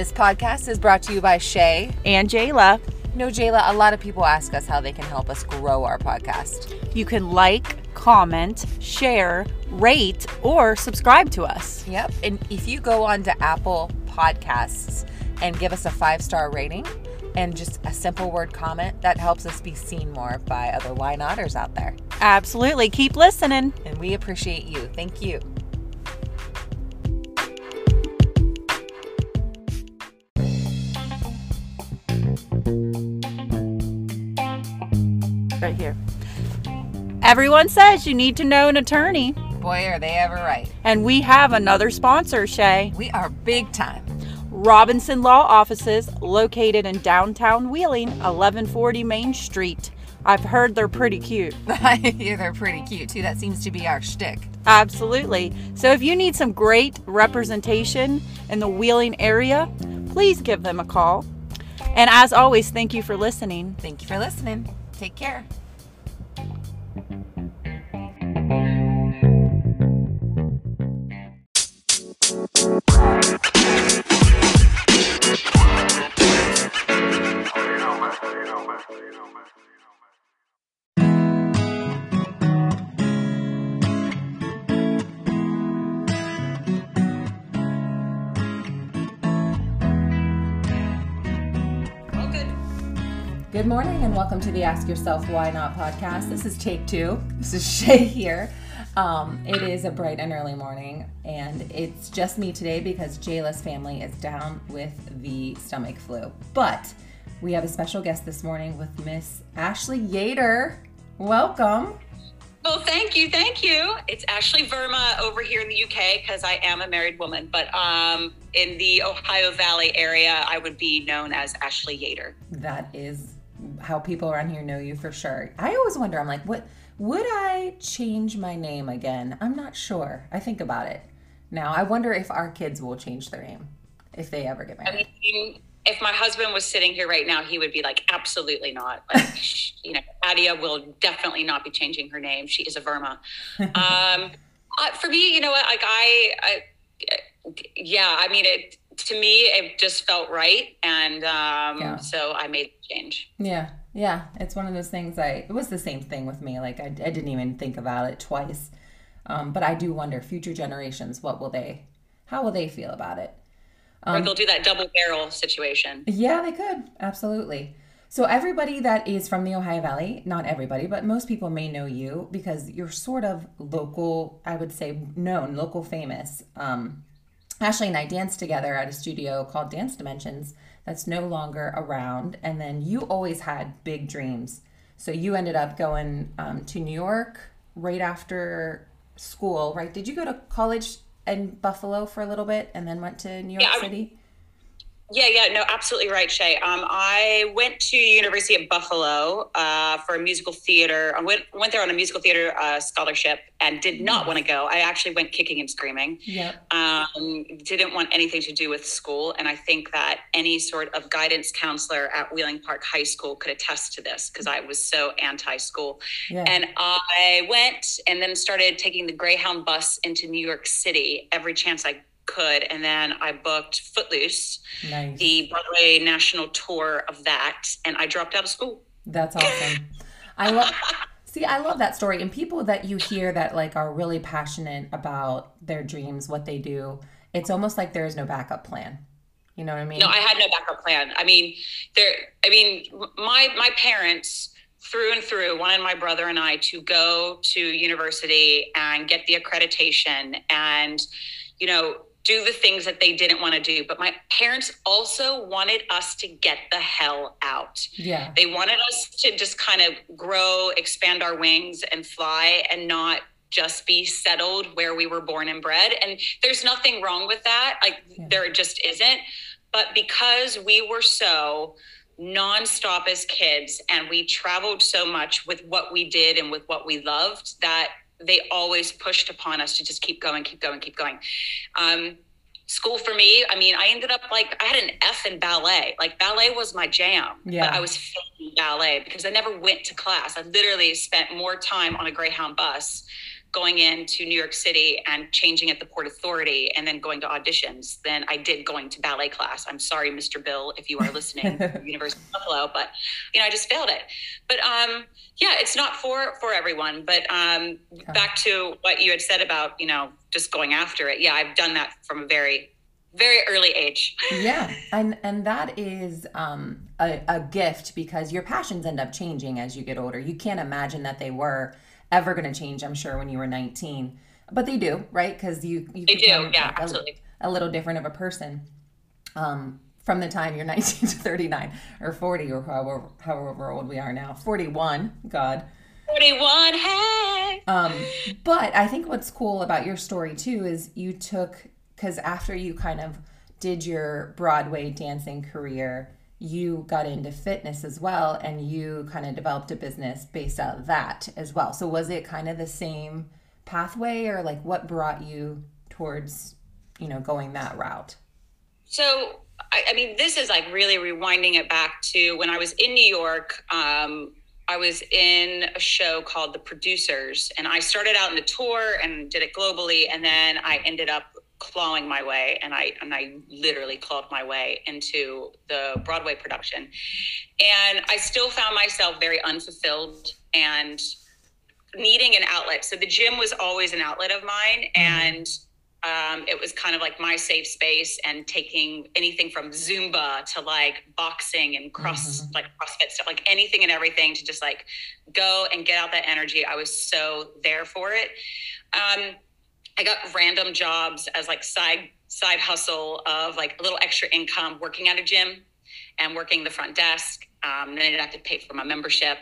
This podcast is brought to you by Shay. and Jayla. No, Jayla, a lot of people ask us how they can help us grow our podcast. You can like, comment, share, rate, or subscribe to us. Yep. And if you go on to Apple Podcasts and give us a five star rating and just a simple word comment, that helps us be seen more by other why notters out there. Absolutely. Keep listening. And we appreciate you. Thank you. Everyone says you need to know an attorney. Boy, are they ever right. And we have another sponsor, Shay. We are big time. Robinson Law Offices, located in downtown Wheeling, 1140 Main Street. I've heard they're pretty cute. yeah, they're pretty cute too. That seems to be our shtick. Absolutely. So if you need some great representation in the Wheeling area, please give them a call. And as always, thank you for listening. Thank you for listening. Take care. Morning and welcome to the Ask Yourself Why Not podcast. This is take two. This is Shay here. Um, it is a bright and early morning, and it's just me today because Jayla's family is down with the stomach flu. But we have a special guest this morning with Miss Ashley Yater. Welcome. Well, thank you, thank you. It's Ashley Verma over here in the UK because I am a married woman, but um, in the Ohio Valley area, I would be known as Ashley Yater. That is how people around here know you for sure. I always wonder, I'm like, what would I change my name again? I'm not sure. I think about it. Now, I wonder if our kids will change their name if they ever get I married. mean, if my husband was sitting here right now, he would be like, absolutely not. Like, you know, Adia will definitely not be changing her name. She is a Verma. Um, uh, for me, you know what? Like I, I, yeah, I mean, it to me, it just felt right, and um, Yeah. so I made the change. Yeah, yeah. It's one of those things. I it was the same thing with me. Like I, I didn't even think about it twice. Um, but I do wonder, future generations, what will they, how will they feel about it? or they'll do that double barrel situation. Yeah, they could. Absolutely. So, everybody that is from the Ohio Valley, not everybody, but most people may know you because you're sort of local, I would say, known, local famous. Um, Ashley and I danced together at a studio called Dance Dimensions that's no longer around. And then you always had big dreams. So, you ended up going um, to New York right after school, right? Did you go to college in Buffalo for a little bit and then went to New York Yeah, City? Yeah, yeah, no, absolutely right, Shay. Um, I went to University of Buffalo uh, for a musical theater. I went went there on a musical theater uh, scholarship and did not want to go. I actually went kicking and screaming. Yep. Um, didn't want anything to do with school, and I think that any sort of guidance counselor at Wheeling Park High School could attest to this because I was so anti-school. Yeah. And I went and then started taking the Greyhound bus into New York City every chance I could, and then I booked Footloose nice. the Broadway national tour of that, and I dropped out of school. That's awesome. I love See, I love that story and people that you hear that like are really passionate about their dreams, what they do. It's almost like there is no backup plan. You know what I mean? No, I had no backup plan. I mean, there. I mean, my my parents through and through wanted my brother and I to go to university and get the accreditation and, you know, do the things that they didn't want to do. But my parents also wanted us to get the hell out. yeah. They wanted us to just kind of grow, expand our wings, and fly, and not just be settled where we were born and bred. And there's nothing wrong with that. Like, Yeah. there just isn't. But because we were so nonstop as kids and we traveled so much with what we did and with what we loved that they always pushed upon us to just keep going, keep going, keep going. Um, school for me, I mean, I ended up like I had an F in ballet. Like ballet was my jam. Yeah. But I was failing ballet because I never went to class. I literally spent more time on a Greyhound bus going into New York City and changing at the Port Authority and then going to auditions than I did going to ballet class. I'm sorry, Mr. Bill, if you are listening, University of Buffalo, but you know, I just failed it. But um, yeah, it's not for for everyone. But um, okay. back to what you had said about you know just going after it. Yeah, I've done that from a very very early age. yeah, and and that is um, a, a gift because your passions end up changing as you get older. You can't imagine that they were ever going to change. I'm sure when you were 19, but they do, right? Because you you they do, yeah, like absolutely. A, a, little different of a person um, from the time you're 19 to 39 or 40 or however however old we are now. 41, God. 41, hey. Um, but I think what's cool about your story too is you took because after you kind of did your Broadway dancing career you got into fitness as well and you kind of developed a business based out of that as well. So was it kind of the same pathway or like what brought you towards, you know, going that route? So I, I mean, this is like really rewinding it back to when I was in New York. Um, I was in a show called The Producers, and I started out in the tour and did it globally, and then I ended up clawing my way and I and I literally clawed my way into the Broadway production. And I still found myself very unfulfilled and needing an outlet. So the gym was always an outlet of mine mm-hmm. and um, it was kind of like my safe space and taking anything from Zumba to like boxing and cross mm-hmm. like CrossFit stuff, like anything and everything to just like go and get out that energy. I was so there for it. Um, I got random jobs as like side side hustle of like a little extra income working at a gym and working the front desk. Um, then I didn't have to pay for my membership.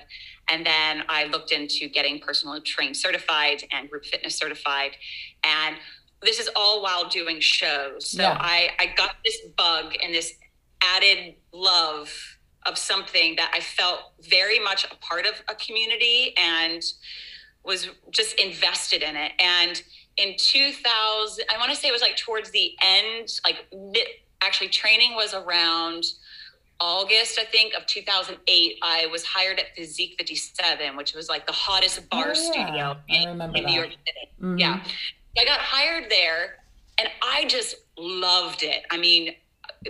And then I looked into getting personal trained certified and group fitness certified. And this is all while doing shows. So yeah. I, I got this bug and this added love of something that I felt very much a part of a community and was just invested in it. And in 2000 i want to say it was like towards the end like actually training was around august i think of 2008 i was hired at physique 57 which was like the hottest barre oh, yeah. studio in, in new york city mm-hmm. yeah i got hired there and i just loved it i mean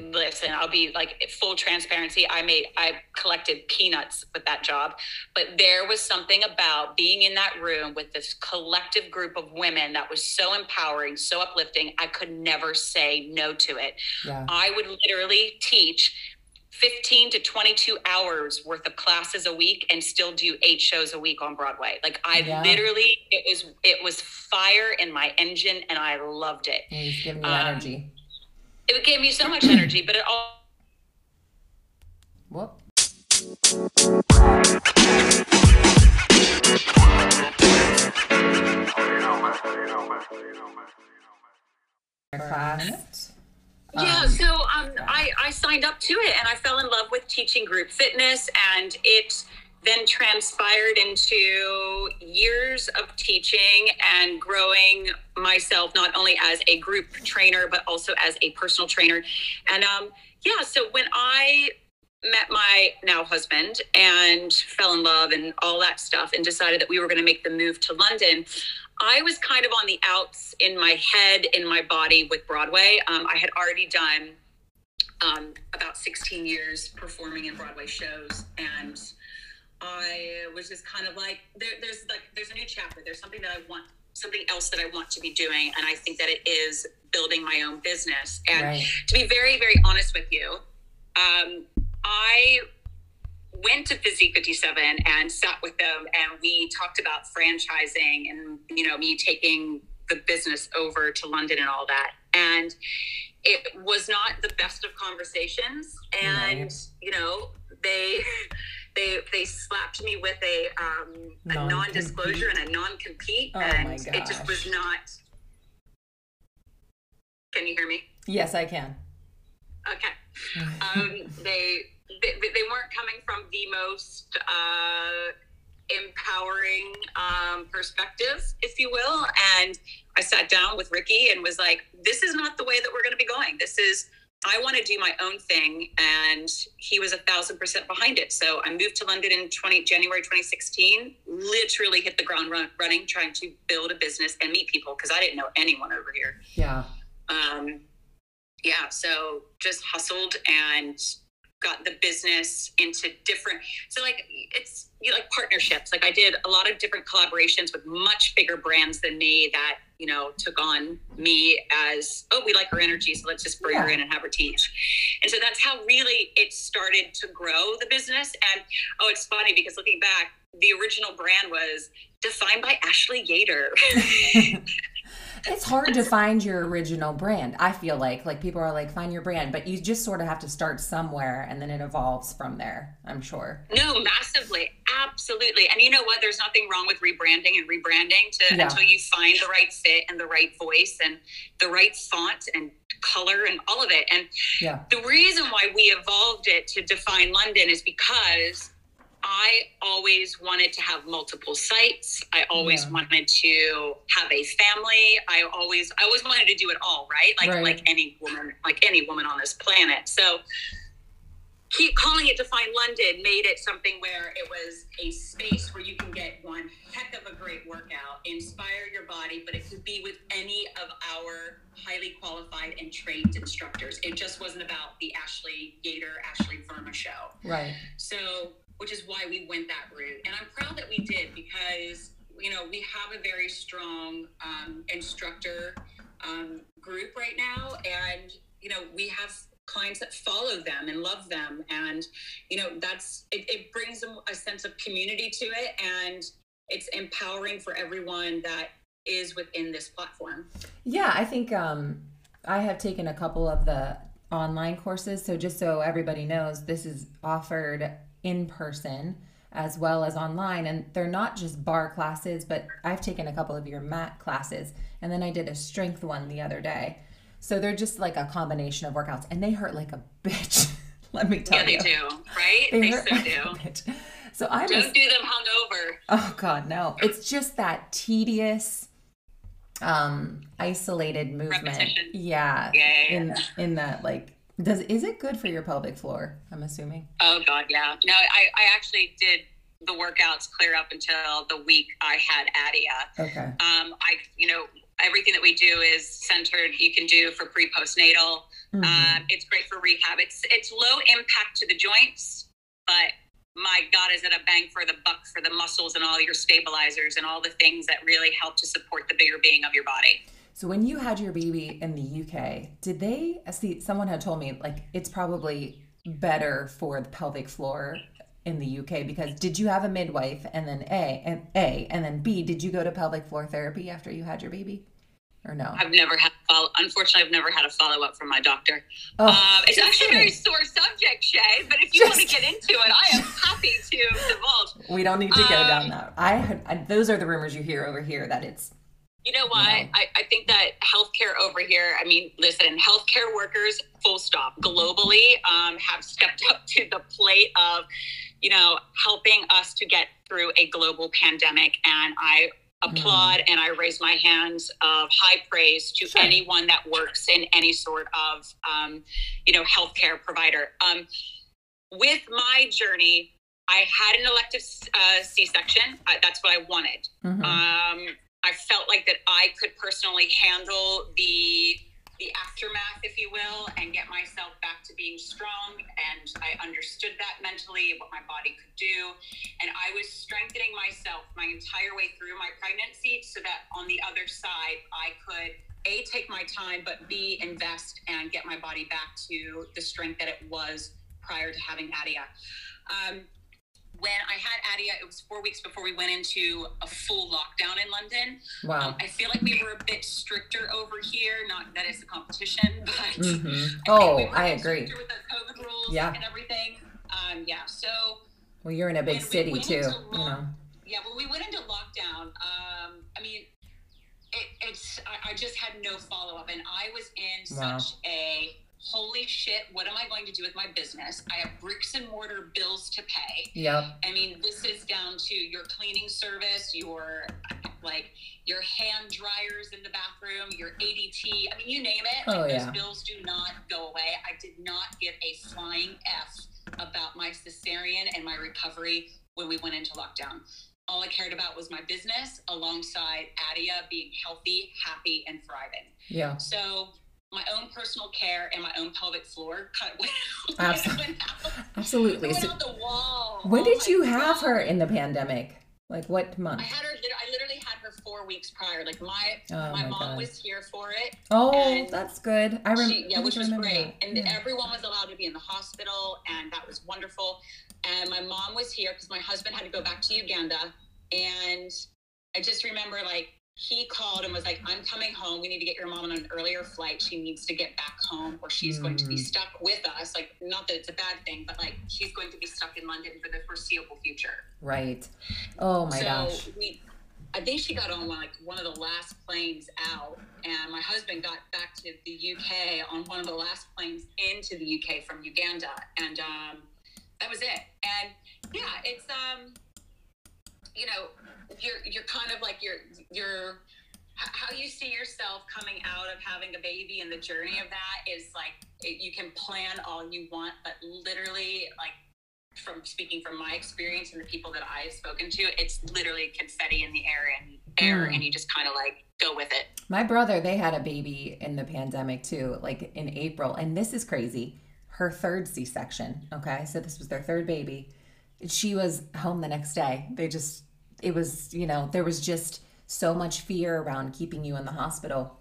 listen i'll be like full transparency i made i collected peanuts with that job but there was something about being in that room with this collective group of women that was so empowering so uplifting i could never say no to it yeah. i would literally teach 15 to 22 hours worth of classes a week and still do eight shows a week on broadway like i yeah. literally it was it was fire in my engine and i loved it it's giving you um, energy it gave me so much energy, but it all. What? Class. Yeah, um, so um, I, I signed up to it and I fell in love with teaching group fitness, and it then transpired into years of teaching and growing myself not only as a group trainer but also as a personal trainer. And um, yeah so when i met my now husband and fell in love and all that stuff and decided that we were going to make the move to london i was kind of on the outs in my head in my body with broadway. Um, i had already done um, about 16 years performing in broadway shows and I was just kind of like, there, there's like, there's a new chapter. There's something that I want, something else that I want to be doing. And I think that it is building my own business. And right. to be very, very honest with you, um, I went to Physique 57 and sat with them and we talked about franchising and, you know, me taking the business over to London and all that. And it was not the best of conversations. And, nice. you know, they, they they slapped me with a um, a non-disclosure and a non-compete, oh and it just was not. Can you hear me? Yes, I can. Okay. um, they, they they weren't coming from the most uh, empowering um, perspective, if you will, and I sat down with Ricky and was like, "This is not the way that we're going to be going. This is." I want to do my own thing, and he was a thousand percent behind it. So I moved to London in 20 January 2016. Literally hit the ground run, running, trying to build a business and meet people because I didn't know anyone over here. Yeah. Um, yeah, so just hustled and got the business into different so like it's you know, like partnerships like i did a lot of different collaborations with much bigger brands than me that you know took on me as oh we like her energy so let's just bring her in and have her teach. And so that's how really it started to grow the business. And oh it's funny because looking back the original brand was defined by ashley yater It's hard to find your original brand. I feel like like people are like find your brand, but you just sort of have to start somewhere and then it evolves from there, I'm sure. No, massively. Absolutely. And you know what? There's nothing wrong with rebranding and rebranding to Yeah. until you find the right fit and the right voice and the right font and color and all of it. And Yeah. the reason why we evolved it to define London is because I always wanted to have multiple sites. I always Yeah. wanted to have a family. I always I always wanted to do it all, right? Like Right. like any woman, like any woman on this planet. So keep calling it define london made it something where it was a space where you can get one heck of a great workout inspire your body but it could be with any of our highly qualified and trained instructors it just wasn't about the ashley yater ashley verma show Right. so, which is why we went that route. And I'm proud that we did because, you know, we have a very strong um, instructor um, group right now. And, you know, we have clients that follow them and love them. And, you know, that's, it, it brings them a sense of community to it. And it's empowering for everyone that is within this platform. Yeah, I think um, I have taken a couple of the online courses. So, just so everybody knows, this is offered in person as well as online. And they're not just barre classes, but I've taken a couple of your mat classes. And then I did a strength one the other day. So, they're just like a combination of workouts, and they hurt like a bitch. Let me tell you. Yeah, they you. do, right? They They, hurt so like a do. bitch. So, I'm Don't just do them hungover. Oh God, no! It's just that tedious, um, isolated movement. Repetition. Yeah, Yeah, yeah, in in that like, does is it good for your pelvic floor? I'm assuming. Oh God, yeah. No, I, I actually did the workouts clear up until the week I had Adia. Okay. Um, I, you know, everything that we do is centered. You can do for pre postnatal. Mhm. Um, it's great for rehab. It's it's low impact to the joints, but my God, is it a bang for the buck for the muscles and all your stabilizers and all the things that really help to support the bigger being of your body. So when you had your baby in the UK, did they see? Someone had told me like it's probably better for the pelvic floor in the UK because did you have a midwife and then A and A and then B? Did you go to pelvic floor therapy after you had your baby, or no? I've never had follow. Unfortunately, I've never had a follow up from my doctor. Oh, Um, it's just actually a very sore subject, Shay. But if you want to get into it, I am happy to divulge. We don't need to go Um, down that. I, had, I those are the rumors you hear over here that it's You know what? No. I, I think that healthcare over here, I mean, listen, healthcare workers, full stop, globally, um, have stepped up to the plate of, you know, helping us to get through a global pandemic. And I applaud and I raise my hands of high praise to Sure. anyone that works in any sort of, um, you know, healthcare provider. Um, with my journey, I had an elective uh, C-section. Uh, that's what I wanted. Mhm. Um, I felt like that I could personally handle the the aftermath, if you will, and get myself back to being strong. And I understood that mentally, what my body could do. And I was strengthening myself my entire way through my pregnancy so that on the other side, I could A, take my time, but B, invest and get my body back to the strength that it was prior to having Adia. Um, when I had Adia, it was four weeks before we went into a full lockdown in London. wow. Um, I feel like we were a bit stricter over here. Not that it's a competition, but Mhm. I Oh, we I agree. with the COVID rules Yeah. and everything. Um, yeah. So Well, you're in a big when we city too. into You know. yeah, when we went into lockdown, um, I mean, it, it's I, I just had no follow up, and I was in Wow. such a holy shit. What am I going to do with my business? I have bricks and mortar bills to pay. Yeah. I mean, this is down to your cleaning service, your like your hand dryers in the bathroom, your ADT. I mean, you name it. Oh, like, yeah. Those bills do not go away. I did not give a flying F about my cesarean and my recovery when we went into lockdown. All I cared about was my business alongside Adia being healthy, happy, and thriving. Yeah. So my own personal care and my own pelvic floor cut went, Absolutely. went out, Absolutely. went So out the wall. when Oh did you have her in the pandemic? Like what month? I had her. I literally had her four weeks prior. Like my Oh my, my mom God. was here for it. Oh, that's good. I remember. She, yeah, which was great. And everyone was allowed to be in the hospital, and that was wonderful. And my mom was here because my husband had to go back to Uganda. And I just remember like he called and was like, I'm coming home. We need to get your mom on an earlier flight. She needs to get back home or she's going to be Mm. stuck with us. Like, not that it's a bad thing, but like she's going to be stuck in London for the foreseeable future. Right. Oh my so gosh. we I think she got on like one of the last planes out, and my husband got back to the UK on one of the last planes into the UK from Uganda, and um, that was it. And yeah, it's um, you know, you're you're kind of like you're you're how you see yourself coming out of having a baby and the journey of that is like it, you can plan all you want, but literally like from speaking from my experience and the people that I've spoken to, it's literally confetti in the air and air, Mm. and you just kind of like go with it. My brother, they had a baby in the pandemic too, like in April. And this is crazy. Her third C section. Okay. So this was their third baby. She was home the next day. They just, it was, you know, there was just so much fear around keeping you in the hospital.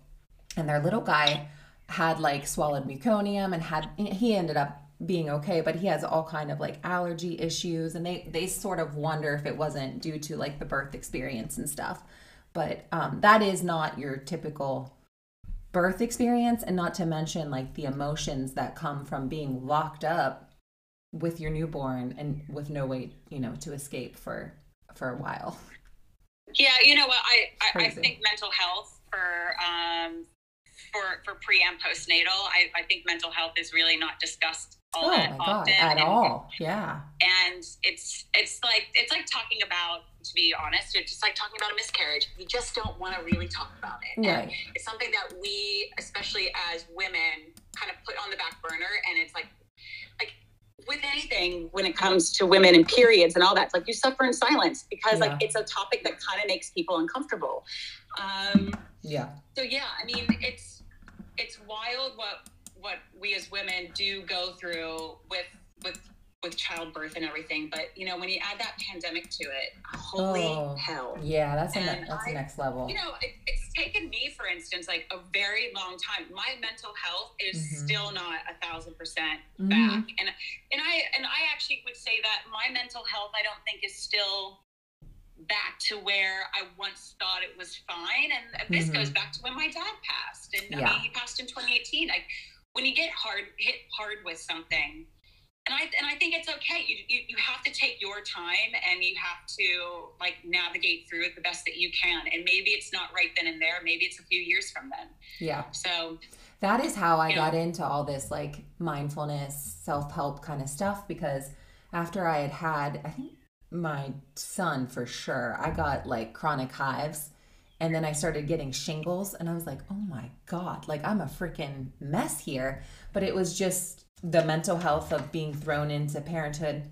And their little guy had like swallowed meconium and had, he ended up being okay but he has all kind of like allergy issues and they they sort of wonder if it wasn't due to like the birth experience and stuff but um, that is not your typical birth experience and not to mention like the emotions that come from being locked up with your newborn and with no way you know to escape for for a while Yeah, you know what? I, I, I think mental health for um, for for pre and postnatal. I, I think mental health is really not discussed all oh that my god often at and, all yeah And it's it's like it's like talking about to be honest, it's just like talking about a miscarriage. You just don't want to really talk about it. And right it's something that we, especially as women, kind of put on the back burner. And it's like with anything when it comes to women and periods and all that, like you suffer in silence because Yeah. like it's a topic that kind of makes people uncomfortable. Um, yeah so yeah, I mean, it's it's wild what what we as women do go through with with with childbirth and everything. But you know, when you add that pandemic to it, holy Oh. hell yeah that's a ne- that's the I- next level you know, it, it's taken me, for instance, like a very long time. My mental health is Mhm. still not a thousand percent Mhm. back, and and I and I actually would say that my mental health, I don't think, is still back to where I once thought it was fine. And this Mhm. goes back to when my dad passed, and I mean, he passed in 2018. Like when you get hard hit hard with something. And I, and I think it's okay. You, you, you have to take your time and you have to like navigate through it the best that you can. And maybe it's not right then and there. Maybe it's a few years from then. yeah So That is how I got into all this like mindfulness, self help kind of stuff because after I had had, I think my son for sure, I got like chronic hives and then I started getting shingles and I was like, oh my God, like I'm a freaking mess here. But it was just the mental health of being thrown into parenthood,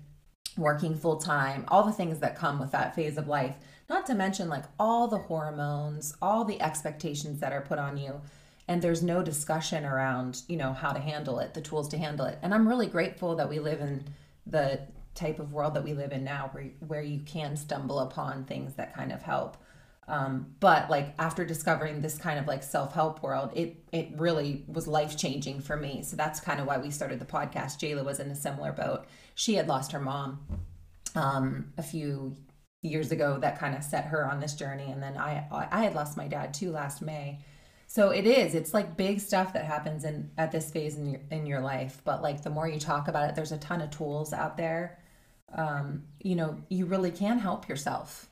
working full time, all the things that come with that phase of life. Not to mention like all the hormones, all the expectations that are put on you and there's no discussion around you know how to handle it the tools to handle it and i'm really grateful that we live in the type of world that we live in now where, where you can stumble upon things that kind of help um, but like after discovering this kind of like self-help world it it really was life changing for me so that's kind of why we started the podcast jayla was in a similar boat she had lost her mom um, a few years ago that kind of set her on this journey and then i i had lost my dad too last may so it is. It's like big stuff that happens in at this phase in your in your life. But like the more you talk about it, there's a ton of tools out there. Um, you know, you really can help yourself.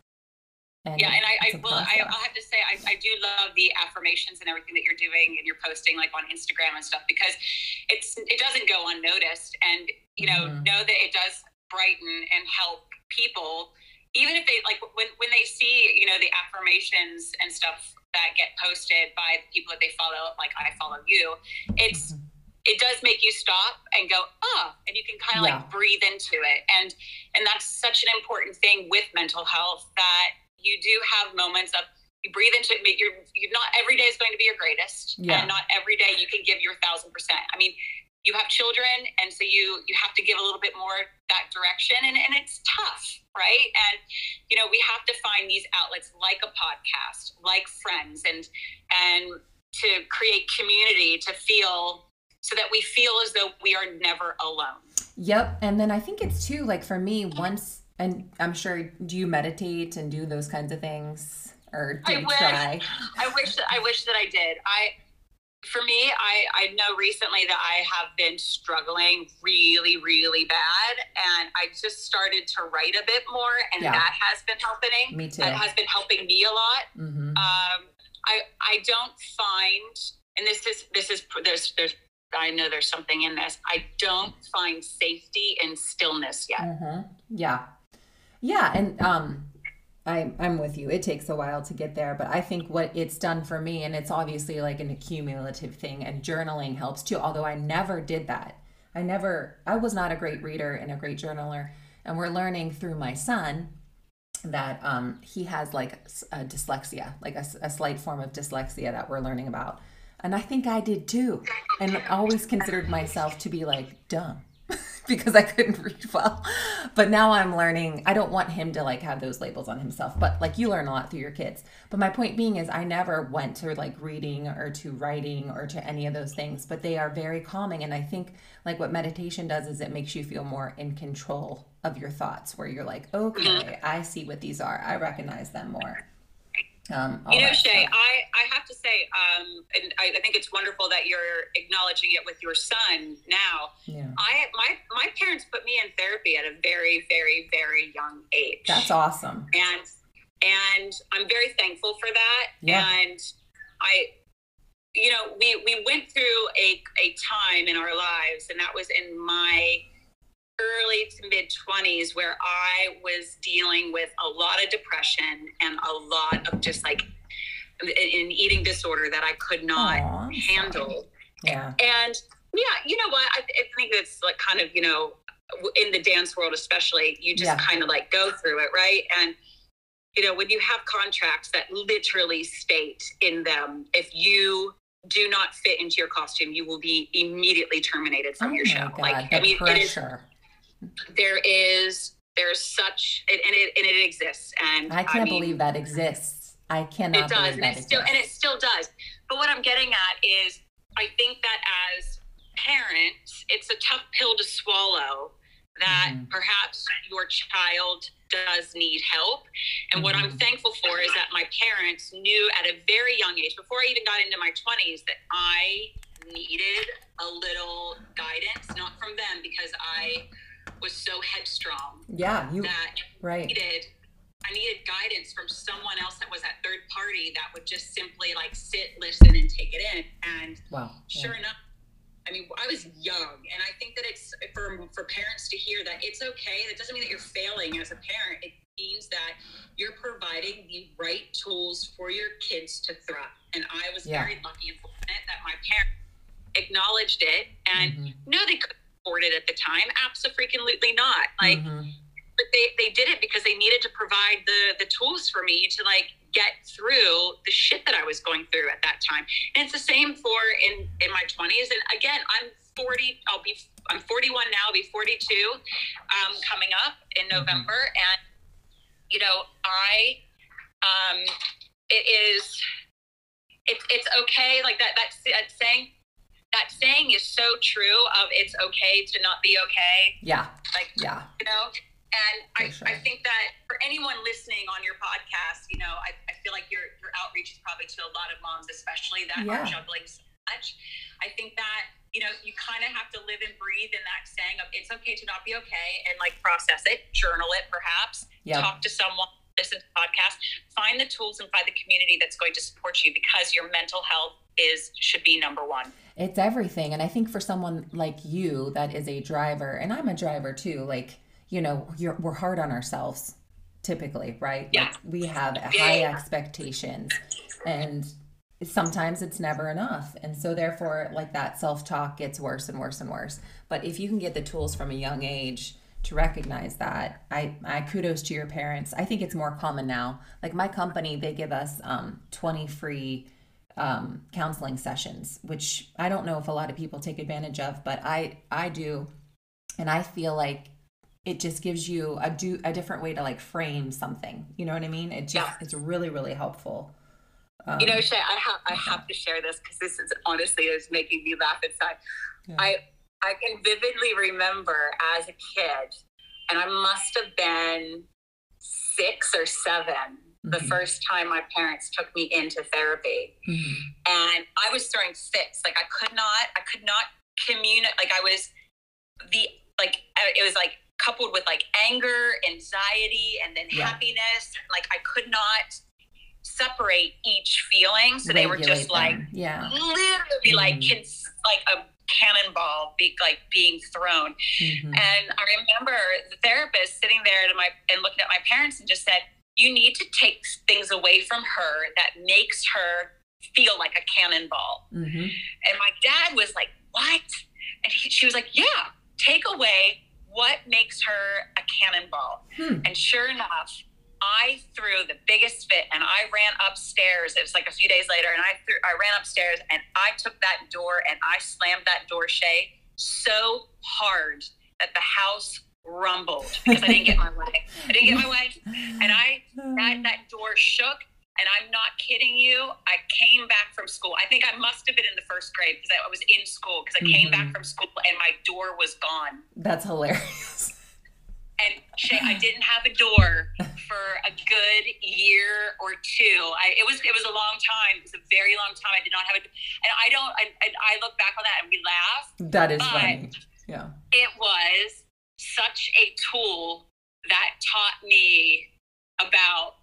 And yeah, and I, I will. I, I'll have to say, I, I do love the affirmations and everything that you're doing and you're posting like on Instagram and stuff because it's it doesn't go unnoticed, and you know Mhm. know that it does brighten and help people even if they like when when they see you know the affirmations and stuff that get posted by the people that they follow, like I follow you, it's mm-hmm. it does make you stop and go, oh, and you can kind of yeah. like breathe into it. And and that's such an important thing with mental health that you do have moments of you breathe into it. You're, you're not every day is going to be your greatest, yeah. and not every day you can give your thousand percent. I mean, you have children and so you you have to give a little bit more that direction and, and it's tough right and you know we have to find these outlets like a podcast like friends and and to create community to feel so that we feel as though we are never alone yep and then i think it's too like for me once and i'm sure do you meditate and do those kinds of things or do I you wish, try i wish that i wish that i did i for me, I, I know recently that I have been struggling really, really bad. And I just started to write a bit more, and yeah. that has been helping. Me too. That has been helping me a lot. Mm-hmm. Um, I I don't find, and this is this is there's there's I know there's something in this. I don't find safety in stillness yet. Mm-hmm. Yeah, yeah, and um, I, I'm with you. It takes a while to get there, but I think what it's done for me, and it's obviously like an accumulative thing, and journaling helps too. Although I never did that. I never, I was not a great reader and a great journaler. And we're learning through my son that um, he has like a dyslexia, like a, a slight form of dyslexia that we're learning about. And I think I did too. And always considered myself to be like dumb because I couldn't read well. But now I'm learning, I don't want him to like have those labels on himself, but like you learn a lot through your kids. But my point being is I never went to like reading or to writing or to any of those things, but they are very calming. And I think like what meditation does is it makes you feel more in control of your thoughts where you're like, okay, I see what these are. I recognize them more. Um, you know, Shay, I, I have to say, um, and I, I, think it's wonderful that you're acknowledging it with your son now. Yeah. I my my parents put me in therapy at a very, very, very young age. That's awesome. And and I'm very thankful for that. Yeah. And I you know, we we went through a a time in our lives, and that was in my early to mid 20s where I was dealing with a lot of depression and a lot of just like an eating disorder that I could not Aww, handle. Yeah. And yeah, you know what? I, I think it's like kind of, you know, in the dance world, especially, you just yeah. kind of like go through it, right? And, you know, when you have contracts that literally state in them, if you do not fit into your costume, you will be immediately terminated from oh your show. God, like, I mean, pressure there is there's such and it and it exists and i can't I mean, believe that exists i cannot it does and it still and it still does but what i'm getting at is i think that as parents it's a tough pill to swallow that mm-hmm. perhaps your child does need help and mm-hmm. what i'm mm-hmm. thankful for is that my parents knew at a very young age before i even got into my 20s that i needed a little guidance not from them because i was so headstrong. Yeah, you that right. Needed, I needed guidance from someone else that was that third party that would just simply like sit, listen, and take it in. And wow, sure yeah. enough, I mean, I was young, and I think that it's for for parents to hear that it's okay. That doesn't mean that you're failing as a parent. It means that you're providing the right tools for your kids to thrive. And I was yeah. very lucky and fortunate that my parents acknowledged it and mm-hmm. no, they could afford it at the time? Absolutely not. Like, mm-hmm. but they, they did it because they needed to provide the the tools for me to like get through the shit that I was going through at that time. And it's the same for in in my twenties. And again, I'm 40. I'll be I'm 41 now. I'll be 42 um, coming up in mm-hmm. November. Mm-hmm. And you know, I um, it is. It's, it's okay like that that, that saying that saying is so true of it's okay to not be okay. Yeah. Like, yeah. You know, and I, sure. I think that for anyone listening on your podcast, you know, I, I feel like your, your outreach is probably to a lot of moms, especially that yeah. are juggling so much. I think that, you know, you kind of have to live and breathe in that saying of it's okay to not be okay and like process it, journal it perhaps, yep. talk to someone listen to podcast, find the tools and find the community that's going to support you because your mental health is should be number one. It's everything. And I think for someone like you that is a driver, and I'm a driver too, like, you know, we're hard on ourselves. typically, right? Yeah. Like we have high expectations and sometimes it's never enough. And so therefore like that self-talk gets worse and worse and worse. But if you can get the tools from a young age to recognize that, I, I kudos to your parents. I think it's more common now. Like my company, they give us um, 20 free um, counseling sessions, which I don't know if a lot of people take advantage of, but I I do, and I feel like it just gives you a do a different way to like frame something. You know what I mean? It just Yeah. it's really really helpful. Um, You know, Shay, I have I have to share this because this is honestly is making me laugh inside. Yeah. I I can vividly remember as a kid, and I must have been six or 7 the Mhm. first time my parents took me into therapy. mhm. and I was throwing fits. Like I could not, I could not communicate. Like I was the like it was like coupled with like anger, anxiety, and then Yeah. happiness. Like I could not separate each feeling, so they were just Regulate like yeah. literally like Mhm. cons- like a cannonball be, like being thrown. Mhm. And I remember the therapist sitting there to my and looking at my parents and just said, "You need to take things away from her that makes her feel like a cannonball." Mhm. And my dad was like, "What?" And he, she was like, "Yeah, take away what makes her a cannonball." Hmm. And sure enough, I threw the biggest fit and I ran upstairs. It was like a few days later, and I threw I ran upstairs and I took that door and I slammed that door Shay so hard that the house rumbled because I didn't get my way. I didn't get my way. And I that that door shook and I'm not kidding you. I came back from school. I think I must have been in the first grade because I was in school because I came back Mhm. from school and my door was gone. That's hilarious. And Shay, I didn't have a door for a good year or two. I, it was it was a long time. It was a very long time. I did not have a, and I don't. I, I, I look back on that and we laugh. That is funny. Yeah. It was such a tool that taught me about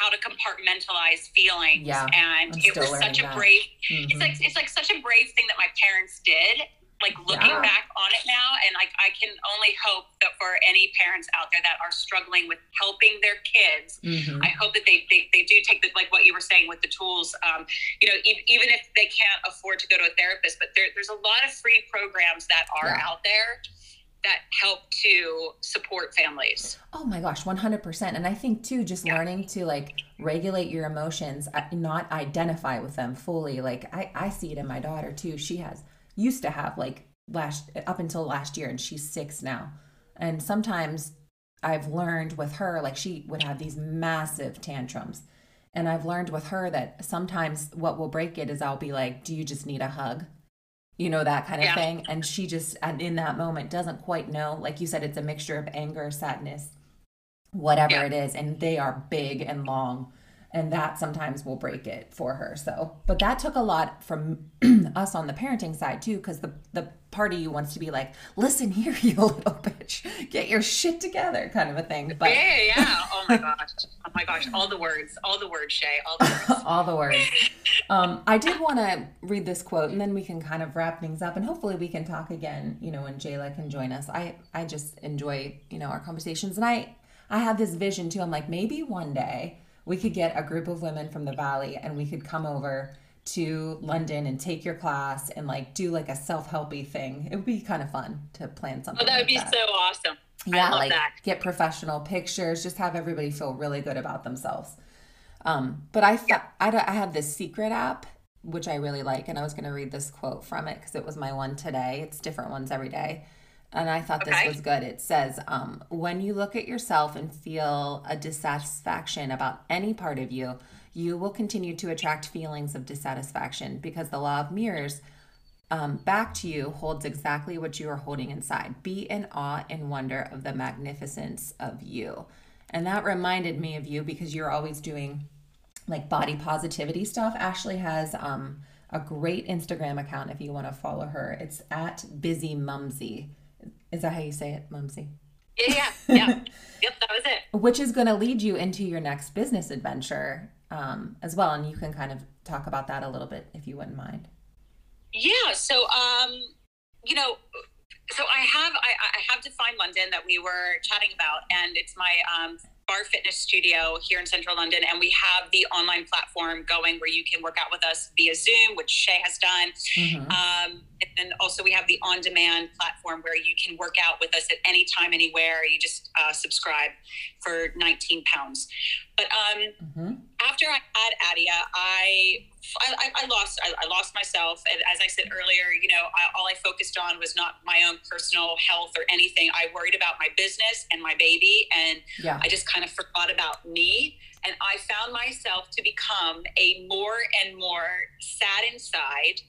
how to compartmentalize feelings. Yeah, and I'm it was such a that. brave. Mhm. It's like it's like such a brave thing that my parents did. Like looking Yeah. back on it now, and like I can only hope that for any parents out there that are struggling with helping their kids, Mhm. I hope that they, they, they do take the, like what you were saying with the tools. Um, you know, e- even if they can't afford to go to a therapist, but there, there's a lot of free programs that are Yeah. out there that help to support families. Oh my gosh, 100%. And I think too, just Yeah. learning to like regulate your emotions, uh, not identify with them fully. Like I, I see it in my daughter too. She has, used to have like last, up until last year, and she's six now. And sometimes I've learned with her, like she would have these massive tantrums. And I've learned with her that sometimes what will break it is I'll be like, do you just need a hug? You know that kind of Yeah. thing and she just and in that moment doesn't quite know like you said it's a mixture of anger sadness whatever Yeah. it is and they are big and long and that sometimes will break it for her so but that took a lot from us on the parenting side too because the the part of you wants to be like listen here you little bitch get your shit together kind of a thing but yeah, yeah. Oh my gosh. Oh my gosh. All the words. All the words, Shay. All the words. all the words. Um, I did want to read this quote, and then we can kind of wrap things up, and hopefully we can talk again. You know, when Jayla can join us. I I just enjoy you know our conversations, and I I have this vision too. I'm like maybe one day we could get a group of women from the valley, and we could come over to London and take your class and like do like a self helpy thing. It would be kind of fun to plan something. Oh, that would like be so awesome. yeah, love like that. get professional pictures, just have everybody feel really good about themselves. Um, but I, th- I, I have this secret app which I really like, and I was going to read this quote from it because it was my one today. It's different ones every day, and I thought Okay. this was good. It says, um, "When you look at yourself and feel a dissatisfaction about any part of you, you will continue to attract feelings of dissatisfaction because the law of mirrors." um, back to you holds exactly what you are holding inside. Be in awe and wonder of the magnificence of you. And that reminded me of you because you're always doing like body positivity stuff. Ashley has um, a great Instagram account if you want to follow her. It's at Busy Mumsy. Is that how you say it, Mumsy? Yeah, yeah, yeah. yep, that was it. Which is going to lead you into your next business adventure um, as well. And you can kind of talk about that a little bit if you wouldn't mind. Yeah. So, um, you know, so I have I, I have Define London that we were chatting about, and it's my um, Barre Fitness Studio here in central London, and we have the online platform going where you can work out with us via Zoom, which Shay has done. Mhm. Um, and then also, we have the on demand platform where you can work out with us at any time, anywhere. You just uh, subscribe for 19 pounds. But um, Mhm. after I had Adia, I I, I lost I, I lost myself, and as I said earlier, you know, I, all I focused on was not my own personal health or anything. I worried about my business and my baby, and Yeah. I just kind of forgot about me. And I found myself to become a more and more sad inside.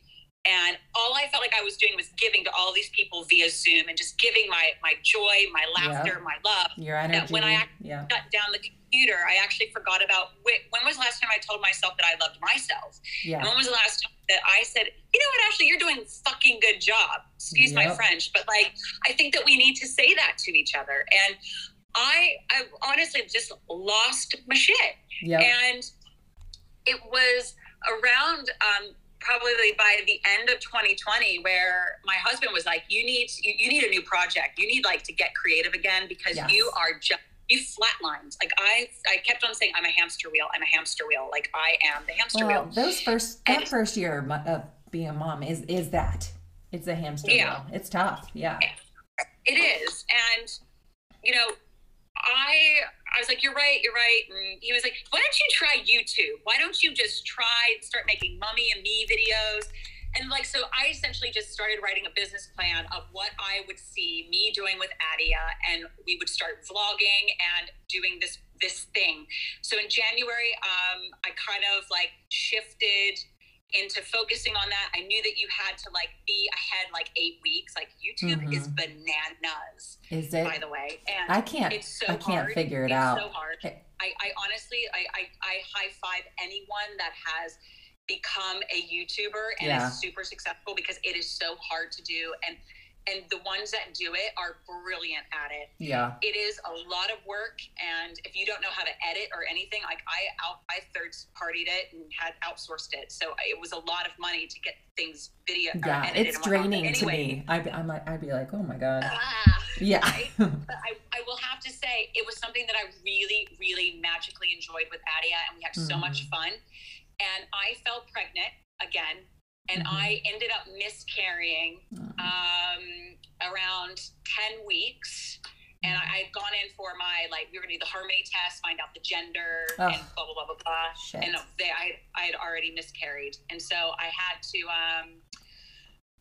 And all I felt like I was doing was giving to all these people via Zoom and just giving my my joy, my laughter, my love Your energy. that when I yeah. shut down the computer, I actually forgot about wh- when was the last time I told myself that I loved myself? And Yeah. when was the last time that I said, you know what, Ashley, you're doing a fucking good job. Excuse my French, but like, I think that we need to say that to each other. And I, I honestly just lost my shit. Yep. And it was around um, probably by the end of 2020 where my husband was like, "You need you, you need a new project. You need like to get creative again because Yes. you are just." You flatlined. Like I, I kept on saying, "I'm a hamster wheel. I'm a hamster wheel. Like I am the hamster Well, wheel." those first that And- first year of being a mom is is that it's a hamster Yeah. wheel. It's tough. Yeah. It is, and you know, I I was like, "You're right, you're right." And he was like, "Why don't you try YouTube? Why don't you just try start making mummy and me videos?" And like, so I essentially just started writing a business plan of what I would see me doing with Adia, and we would start vlogging and doing this this thing. So in January, um, I kind of like shifted into focusing on that. I knew that you had to like be ahead like eight weeks. Like YouTube is mm-hmm. bananas, Is it? by the way. And I can't. it's so I can't hard. figure it it's out. so hard. I, I honestly, I, I, I high five anyone that has become a YouTuber and Yeah. is super successful because it is so hard to do. And and the ones that do it are brilliant at it. Yeah. It is a lot of work, and if you don't know how to edit or anything, like I out, I third partied it and had outsourced it, so it was a lot of money to get things video. or Yeah. It's. Draining to anyway, me. I'd be, I'm like, I'd be like, oh my god. Ah, Yeah. right? but I, I will have to say it was something that I really, really magically enjoyed with Adia, and we had so much Mm-hmm. fun. And I fell pregnant again, and Mhm. I ended up miscarrying Mm. um, around ten weeks. And I, had gone in for my like we were gonna do the harmony test, find out the gender, Ugh. and blah blah blah blah blah. Shit. And they, I, I had already miscarried, and so I had to, um,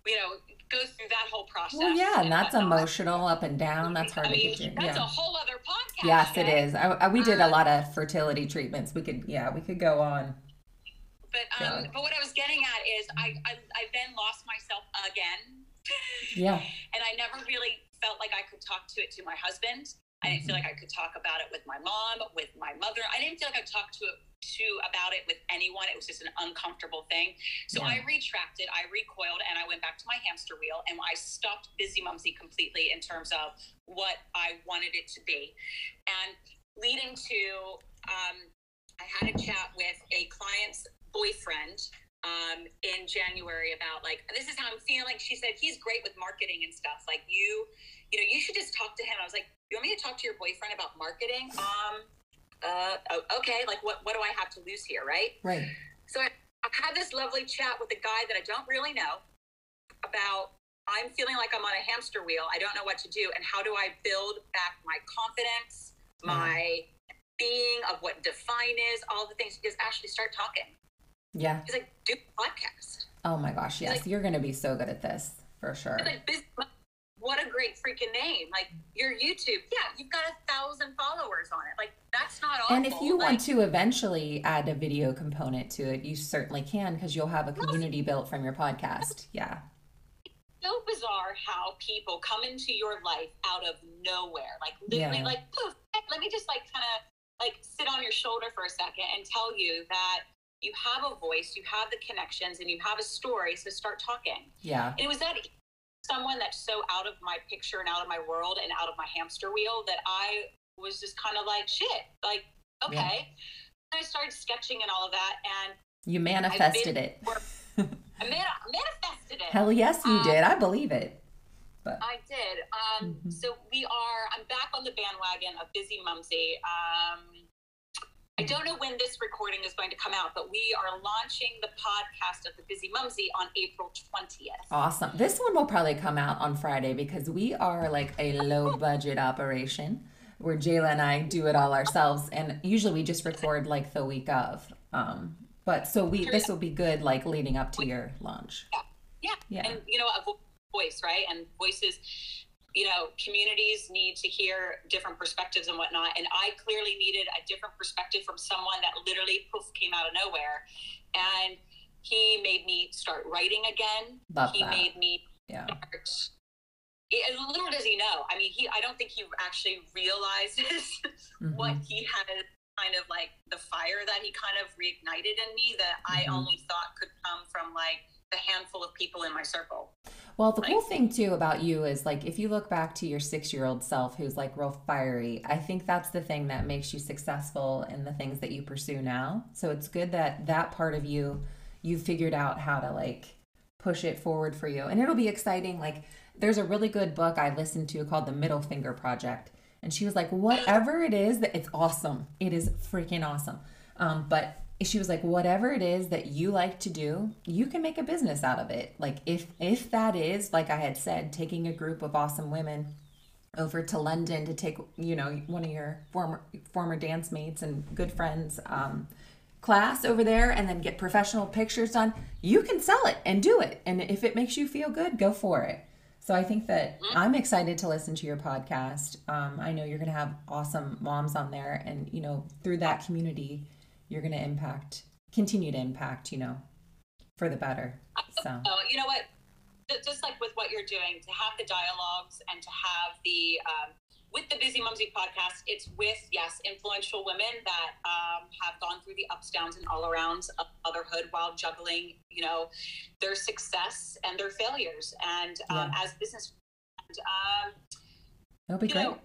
you know, go through that whole process. Well, yeah, and that's whatnot. emotional, up and down. That's hard I to mean, get you. That's Yeah. a whole other podcast. Yes, it Shay. is. I, I, we did a Um, lot of fertility treatments. We could, yeah, we could go on. But um, Yeah. but what I was getting at is I, I I then lost myself again, Yeah. and I never really felt like I could talk to it to my husband. I didn't feel like I could talk about it with my mom, with my mother. I didn't feel like I talked to it to about it with anyone. It was just an uncomfortable thing. So Yeah. I retracted, I recoiled, and I went back to my hamster wheel, and I stopped busy mumsy completely in terms of what I wanted it to be, and leading to um, I had a chat with a client's boyfriend um, in January about like this is how I'm feeling. She said he's great with marketing and stuff. Like you, you know, you should just talk to him. I was like, you want me to talk to your boyfriend about marketing? Um, uh, okay. Like what? What do I have to lose here, right? Right. So I, I had this lovely chat with a guy that I don't really know about. I'm feeling like I'm on a hamster wheel. I don't know what to do, and how do I build back my confidence, my being of what define is, all the things. Because Ashley, start talking. Yeah. He's like, do a podcast. Oh my gosh. Yes, like- you're gonna be so good at this for sure. Like, "Biz- what a great freaking name! Like your YouTube, yeah, you've got a thousand followers on it. Like that's not awful. And if you like, want to eventually add a video component to it, you certainly can because you'll have a community built from your podcast. Yeah. so bizarre how people come into your life out of nowhere. Like literally, Yeah. like poof. Let me just like kind of like sit on your shoulder for a second and tell you that you have a voice, you have the connections, and you have a story. So start talking. Yeah. And it was that someone that's so out of my picture and out of my world and out of my hamster wheel that I was just kind of like, shit, like, okay. And I started sketching and all of that, and You manifested it. I mani- manifested it. Hell yes, you Um, did. I believe it. But I did. Um, Um, mm-hmm. So we are, I'm back on the bandwagon of Busy Mumsy. Um, I don't know when this recording is going to come out, but we are launching the podcast of the Busy Mumsy on April 20th. Awesome. This one will probably come out on Friday because we are like a low budget operation where Jayla and I do it all ourselves. And usually we just record like the week of. Um, but so we, this will be good like leading up to your launch. Yeah. Yeah. yeah. And you know, a voice, right? And voices you know, communities need to hear different perspectives and whatnot. And I clearly needed a different perspective from someone that literally poof came out of nowhere. And he made me start writing again. Love he that. made me yeah. start little does he know. I mean, he I don't think he actually realizes mm-hmm. what he had kind of like the fire that he kind of reignited in me that mm-hmm. I only thought could come from like the handful of people in my circle. Well, the like, cool thing too about you is like if you look back to your six year old self who's like real fiery, I think that's the thing that makes you successful in the things that you pursue now. So it's good that that part of you, you figured out how to like push it forward for you. And it'll be exciting. Like there's a really good book I listened to called The Middle Finger Project. And she was like, whatever it is, that it's awesome. It is freaking awesome. Um, but she was like whatever it is that you like to do you can make a business out of it. Like if if that is like i had said taking a group of awesome women over to london to take you know one of your former former dance mates and good friends um, class over there and then get professional pictures done you can sell it and do it. And if it makes you feel good go for it. So i think that mm-hmm. i'm excited to listen to your podcast. Um, i know you're going to have awesome moms on there and you know through that community you're going to impact, continue to impact, you know, for the better. So, oh, you know what? Just like with what you're doing, to have the dialogues and to have the, um, with the Busy Mumsy podcast, it's with, yes, influential women that um, have gone through the ups, downs, and all arounds of motherhood while juggling, you know, their success and their failures. And um, yeah. as business, and, um, That'll be great. Know,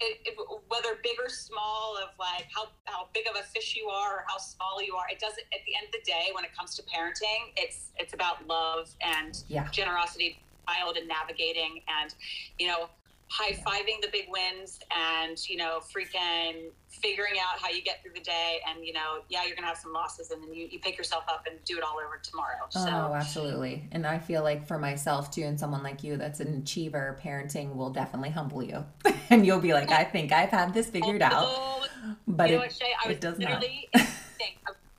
it, it, whether big or small, of like how, how big of a fish you are or how small you are, it doesn't. At the end of the day, when it comes to parenting, it's it's about love and yeah. generosity, child, and navigating, and you know, high fiving the big wins and you know freaking figuring out how you get through the day and you know yeah you're gonna have some losses and then you, you pick yourself up and do it all over tomorrow. So. oh absolutely. And i feel like for myself too and someone like you that's an achiever parenting will definitely humble you. And you'll be like i think i've had this figured out. But you know it, Shay, I was it does literally not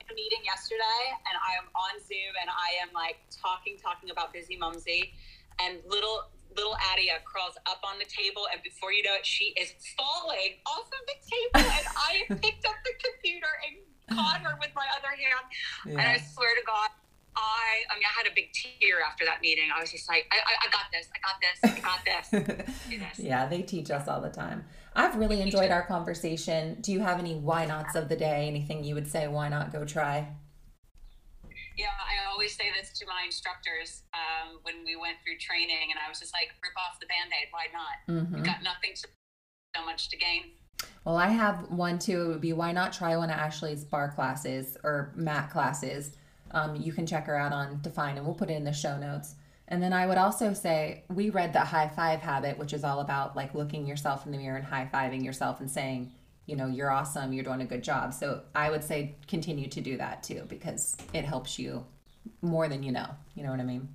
a meeting yesterday and i am on zoom and i am like talking talking about busy mumsy and little little Adia crawls up on the table, and before you know it, she is falling off of the table. and I picked up the computer and caught her with my other hand. Yeah. And I swear to God, I, I mean, I had a big tear after that meeting. I was just like, I, I, I got this, I got this, I got this. yeah, they teach us all the time. I've really enjoyed our conversation. Do you have any why nots of the day? Anything you would say, why not go try? Yeah, I always say this to my instructors um, when we went through training, and I was just like, rip off the band aid. Why not? Mm-hmm. You've got nothing to, so much to gain. Well, I have one too. It would be why not try one of Ashley's barre classes or mat classes. Um, you can check her out on Define, and we'll put it in the show notes. And then I would also say we read the high five habit, which is all about like looking yourself in the mirror and high fiving yourself and saying, you know, you're awesome, you're doing a good job. So I would say continue to do that too because it helps you more than you know. You know what I mean?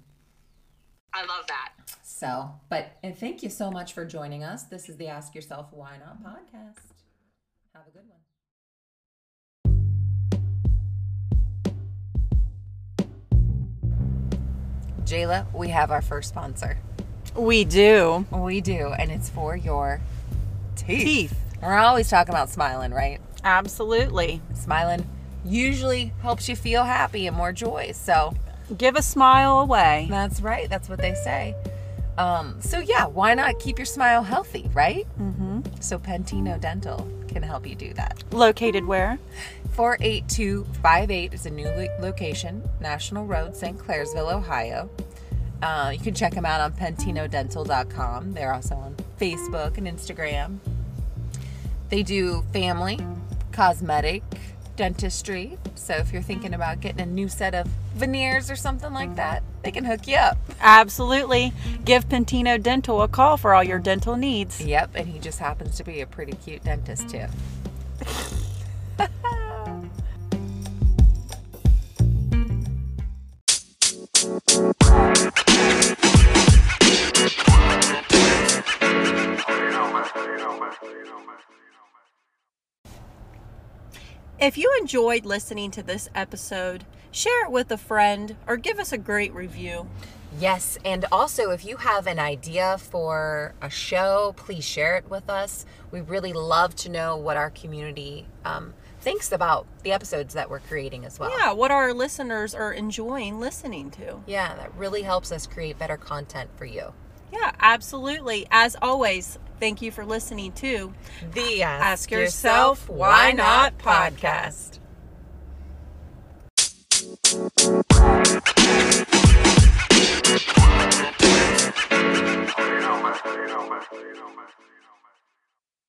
I love that. So, but and thank you so much for joining us. This is the Ask Yourself Why Not podcast. Have a good one. Jayla, we have our first sponsor. We do. We do, and it's for your teeth. Teeth. We're always talking about smiling, right? Absolutely. Smiling usually helps you feel happy and more joy. So give a smile away. That's right. That's what they say. Um, so yeah, why not keep your smile healthy, right? Mm-hmm. So Pentino Dental can help you do that. Located where? 48258 is a new lo- location, National Road, St. Clairsville, Ohio. Uh, you can check them out on pentinodental.com. They're also on Facebook and Instagram. They do family, cosmetic, dentistry. So if you're thinking about getting a new set of veneers or something like that, they can hook you up. Absolutely. Give Pentino Dental a call for all your dental needs. Yep, and he just happens to be a pretty cute dentist too. If you enjoyed listening to this episode, share it with a friend or give us a great review. Yes, and also if you have an idea for a show, please share it with us. We really love to know what our community um, thinks about the episodes that we're creating as well. Yeah, what our listeners are enjoying listening to. Yeah, that really helps us create better content for you. Yeah, absolutely. As always, thank you for listening to the Ask, Ask Yourself, Why Not podcast. podcast.